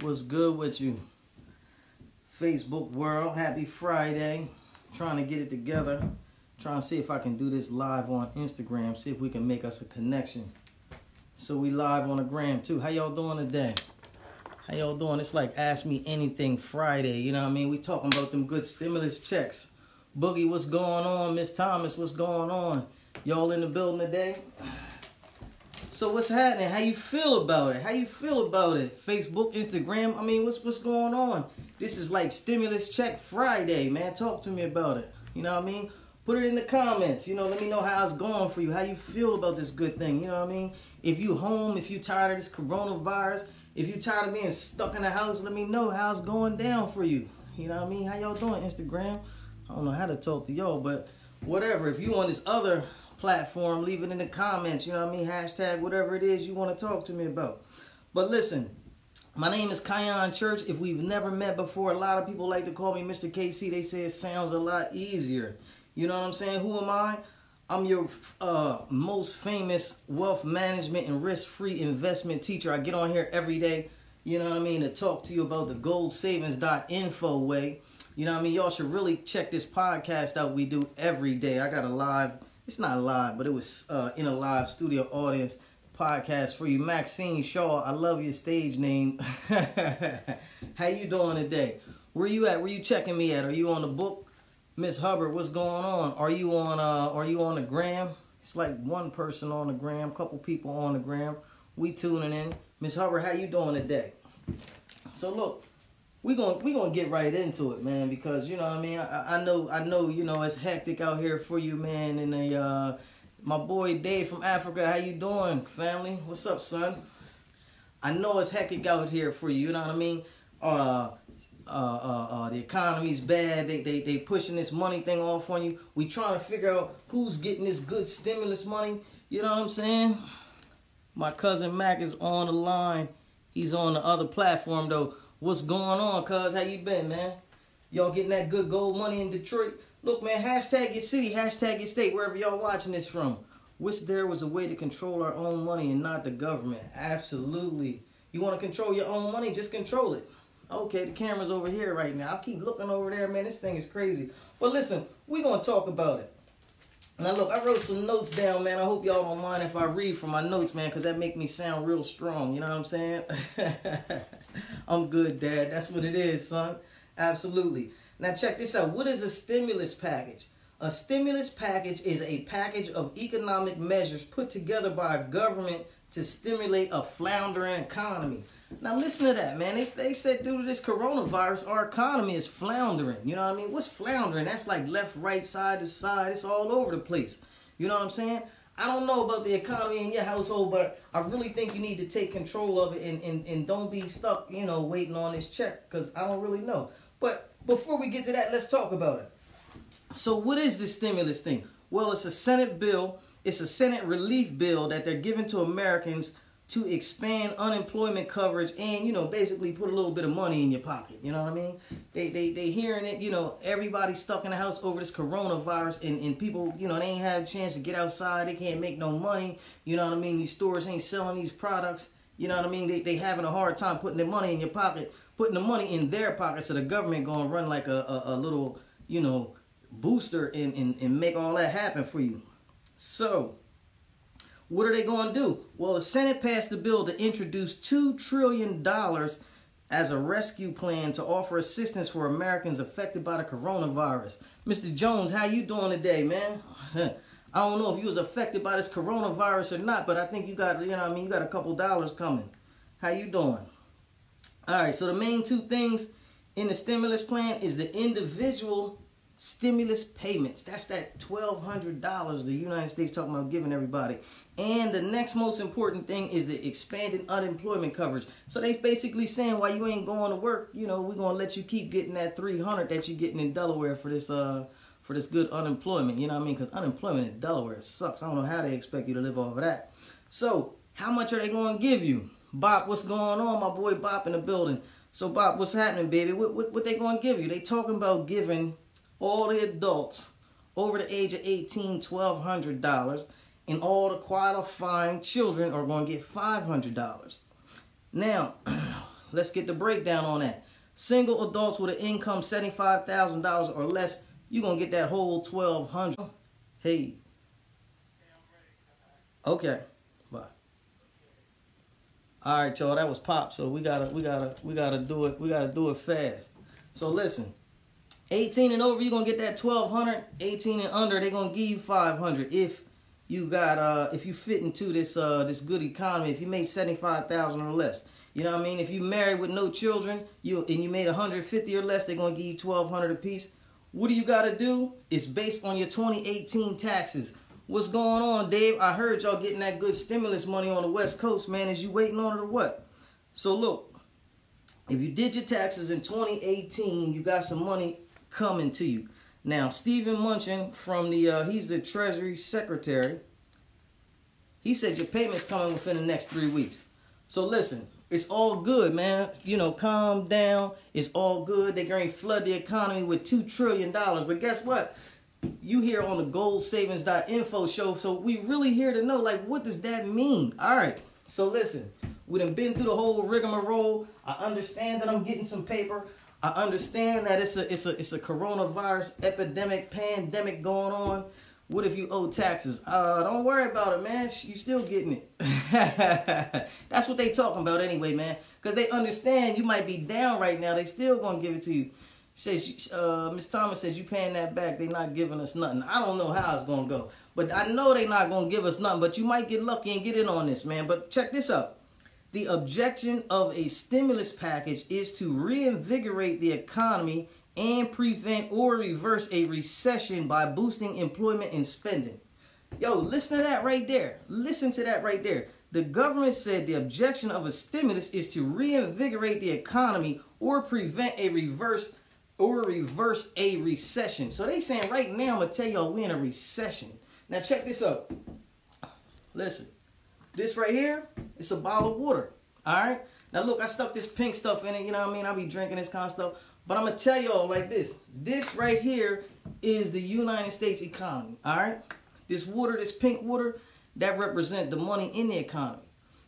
What's good with you? Facebook world, happy Friday. Trying to get it together. Trying to see if I can do this live on Instagram. See if we can make us a connection. So we live on the gram too. How y'all doing today? How y'all doing? It's like Ask Me Anything Friday. You know what I mean? We talking about them good stimulus checks. Boogie, what's going on? Miss Thomas, what's going on? Y'all in the building today? So what's happening? How you feel about it? How you feel about it? Facebook, Instagram. I mean, what's what's going on? This is like stimulus check Friday, man. Talk to me about it. You know what I mean? Put it in the comments. You know, let me know how it's going for you. How you feel about this good thing. You know what I mean? If you home, if you tired of this coronavirus, if you tired of being stuck in the house, let me know how it's going down for you. You know what I mean? How y'all doing, Instagram? I don't know how to talk to y'all, but whatever. If you on this other platform, leave it in the comments. You know what I mean? Hashtag whatever it is you want to talk to me about. But listen, my name is Kion Church. If we've never met before, a lot of people like to call me Mr. KC. They say it sounds a lot easier. You know what I'm saying? Who am I? I'm your uh, most famous wealth management and risk-free investment teacher. I get on here every day, you know what I mean, to talk to you about the goldsavings.info way. You know what I mean? Y'all should really check this podcast out we do every day. I got a live it's not live, but it was uh, in a live studio audience podcast for you. Maxine Shaw, I love your stage name. How you doing today? Where you at? Where you checking me at? Are you on the book? Miss Hubbard, what's going on? Are you on uh are you on the gram? It's like one person on the gram, couple people on the gram. We tuning in. Miss Hubbard, how you doing today? So look, we going we gonna get right into it, man, because you know what I mean. I, I know I know you know it's hectic out here for you, man. And uh, my boy Dave from Africa, how you doing, family? What's up, son? I know it's hectic out here for you. You know what I mean? Uh, uh, uh, uh, the economy's bad. They, they they pushing this money thing off on you. We trying to figure out who's getting this good stimulus money. You know what I'm saying? My cousin Mac is on the line. He's on the other platform though. What's going on, cuz? How you been, man? Y'all getting that good gold money in Detroit? Look, man, hashtag your city, hashtag your state, wherever y'all watching this from. Wish there was a way to control our own money and not the government. Absolutely. You want to control your own money? Just control it. Okay, the camera's over here right now. I'll keep looking over there, man. This thing is crazy. But listen, we're going to talk about it. Now look, I wrote some notes down, man. I hope y'all don't mind if I read from my notes, man, because that make me sound real strong. You know what I'm saying? I'm good, Dad. That's what it is, son. Absolutely. Now check this out. What is a stimulus package? A stimulus package is a package of economic measures put together by a government to stimulate a floundering economy. Now listen to that, man. They, they said due to this coronavirus, our economy is floundering. You know what I mean? What's floundering? That's like left, right, side to side. It's all over the place. You know what I'm saying? I don't know about the economy in your household, but I really think you need to take control of it and, and, and don't be stuck, you know, waiting on this check because I don't really know. But before we get to that, let's talk about it. So what is this stimulus thing? Well, it's a Senate bill. It's a Senate relief bill that they're giving to Americans to expand unemployment coverage and you know basically put a little bit of money in your pocket you know what i mean? They they they hearing it you know everybody stuck in the house over this coronavirus and, and people you know they ain't have a chance to get outside they can't make no money you know what i mean? These stores ain't selling these products you know what i mean? They, they having a hard time putting their money in your pocket putting the money in their pocket so the government gonna run like a, a, a little you know booster and, and and make all that happen for you. So what are they going to do? Well, the Senate passed a bill to introduce $2 trillion as a rescue plan to offer assistance for Americans affected by the coronavirus. Mr. Jones, how you doing today, man? I don't know if you was affected by this coronavirus or not, but I think you got, you know I mean, you got a couple dollars coming. How you doing? All right, so the main two things in the stimulus plan is the individual stimulus payments. That's that $1,200 the United States talking about giving everybody. And the next most important thing is the expanded unemployment coverage. So they basically saying while you ain't going to work, you know, we're going to let you keep getting that 300 that you're getting in Delaware for this uh for this good unemployment. You know what I mean? Because unemployment in Delaware sucks. I don't know how they expect you to live off of that. So how much are they going to give you? Bob, what's going on? My boy Bob in the building. So Bob, what's happening, baby? What, what, what they going to give you? They talking about giving all the adults over the age of 18 $1,200 and all the qualifying children are going to get $500. Now, let's get the breakdown on that. Single adults with an income $75,000 or less, you're going to get that whole 1200 Hey. Okay. Bye. All right, y'all. That was pop. So we gotta, we gotta, we gotta do it. We gotta do it fast. So listen, 18 and over, you're gonna get that 1200. 18 and under, they're gonna give you 500 if you got, uh, if you fit into this, uh, this good economy. If you made 75,000 or less. You know what I mean? If you married with no children, you and you made 150 or less, they're gonna give you 1200 a piece. What do you gotta do? It's based on your 2018 taxes. What's going on, Dave? I heard y'all getting that good stimulus money on the West Coast, man. Is you waiting on it or what? So look, if you did your taxes in 2018, you got some money coming to you. Now, Steven Mnuchin from the, uh, he's the Treasury Secretary. He said your payment's coming within the next three weeks. So listen, it's all good, man. You know, calm down. It's all good. They're going to flood the economy with $2 trillion. But guess what? you here on the goldsavings.info show. So we really here to know, like, what does that mean? All right. So listen, we done been through the whole rigmarole. I understand that I'm getting some paper. I understand that it's a it's a it's a coronavirus epidemic, pandemic going on. What if you owe taxes? Uh, don't worry about it, man. You still getting it. That's what they talking about anyway, man. Because they understand you might be down right now. They still gonna give it to you says uh, Miss Thomas says you paying that back. They not giving us nothing. I don't know how it's gonna go, but I know they not gonna give us nothing. But you might get lucky and get in on this, man. But check this out. The objection of a stimulus package is to reinvigorate the economy and prevent or reverse a recession by boosting employment and spending. Yo, listen to that right there. Listen to that right there. The government said the objection of a stimulus is to reinvigorate the economy or prevent a reverse or reverse a recession. So they saying right now, I'm gonna tell y'all we in a recession. Now check this out. Listen, this right here, it's a bottle of water. All right. Now look, I stuck this pink stuff in it. You know what I mean? I'll be drinking this kind of stuff. But I'm gonna tell y'all like this. This right here is the United States economy. All right. This water, this pink water, that represent the money in the economy.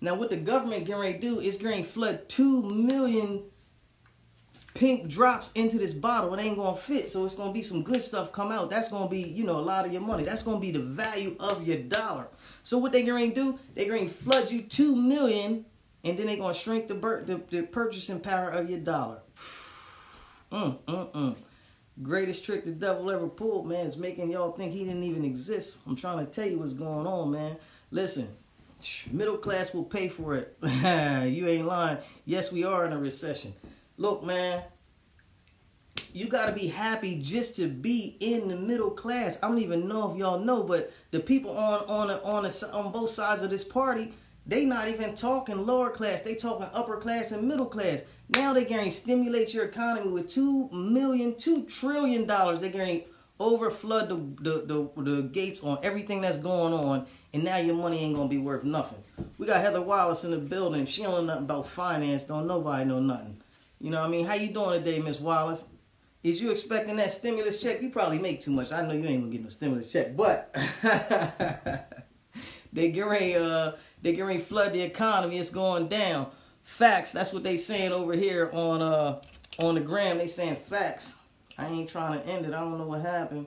Now what the government getting ready to do is to flood two million pink drops into this bottle, it ain't gonna fit. So it's gonna be some good stuff come out. That's gonna be, you know, a lot of your money. That's gonna be the value of your dollar. So what they gonna do? They gonna flood you two million, and then they gonna shrink the, the, the purchasing power of your dollar. Mm, mm, mm. Greatest trick the devil ever pulled, man, is making y'all think he didn't even exist. I'm trying to tell you what's going on, man. Listen, middle class will pay for it. you ain't lying. Yes, we are in a recession. Look, man, you got to be happy just to be in the middle class. I don't even know if y'all know, but the people on on on on both sides of this party, they not even talking lower class. They talking upper class and middle class. Now they're going to stimulate your economy with two million, two trillion dollars. They're going to over flood the, the, the, the gates on everything that's going on, and now your money ain't gonna be worth nothing. We got Heather Wallace in the building. She don't know nothing about finance. Don't nobody know nothing. You know what I mean? How you doing today, Miss Wallace? Is you expecting that stimulus check? You probably make too much. I know you ain't gonna get no stimulus check, but they get uh, they get flood the economy. It's going down. Facts. That's what they saying over here on uh on the gram. They saying facts. I ain't trying to end it. I don't know what happened,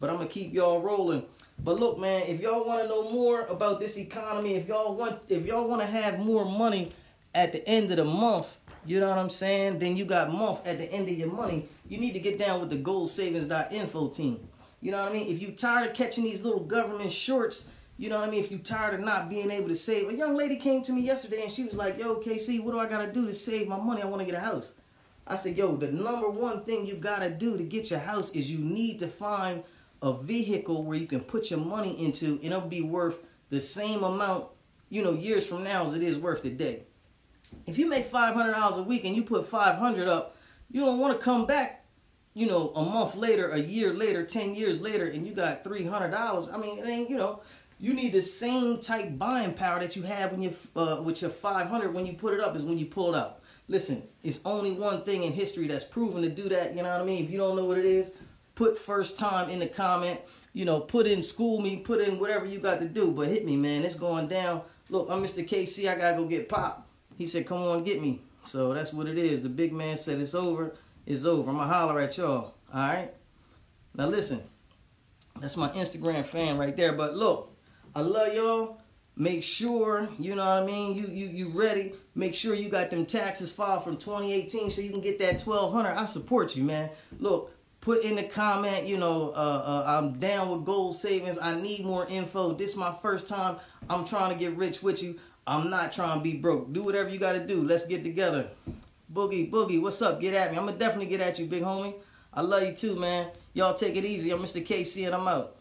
but I'm gonna keep y'all rolling. But look, man, if y'all want to know more about this economy, if y'all want, if y'all want to have more money at the end of the month, you know what I'm saying? Then you got month at the end of your money. You need to get down with the goldsavings.info team. You know what I mean? If you tired of catching these little government shorts, you know what I mean? If you tired of not being able to save. A young lady came to me yesterday and she was like, yo, KC, what do I got to do to save my money? I want to get a house. I said, yo, the number one thing you got to do to get your house is you need to find a vehicle where you can put your money into and it'll be worth the same amount, you know, years from now as it is worth today. If you make $500 a week and you put 500 up, you don't want to come back, you know, a month later, a year later, 10 years later, and you got $300. I mean, it ain't, you know, you need the same type buying power that you have when you uh, with your 500 when you put it up is when you pull it out. Listen, it's only one thing in history that's proven to do that. You know what I mean? If you don't know what it is, put first time in the comment. You know, put in school me, put in whatever you got to do. But hit me, man. It's going down. Look, I'm Mr. KC. I gotta go get pop. He said, come on, get me. So that's what it is. The big man said it's over. It's over. I'm gonna holler at y'all. All right. Now listen. That's my Instagram fan right there. But look, I love y'all. Make sure you know what I mean. You you you ready? Make sure you got them taxes filed from 2018 so you can get that 1200. I support you, man. Look, put in the comment. You know, uh, uh, I'm down with gold savings. I need more info. This is my first time. I'm trying to get rich with you. I'm not trying to be broke. Do whatever you got to do. Let's get together. Boogie, Boogie, what's up? Get at me. I'm going to definitely get at you, big homie. I love you too, man. Y'all take it easy. I'm Mr. KC and I'm out.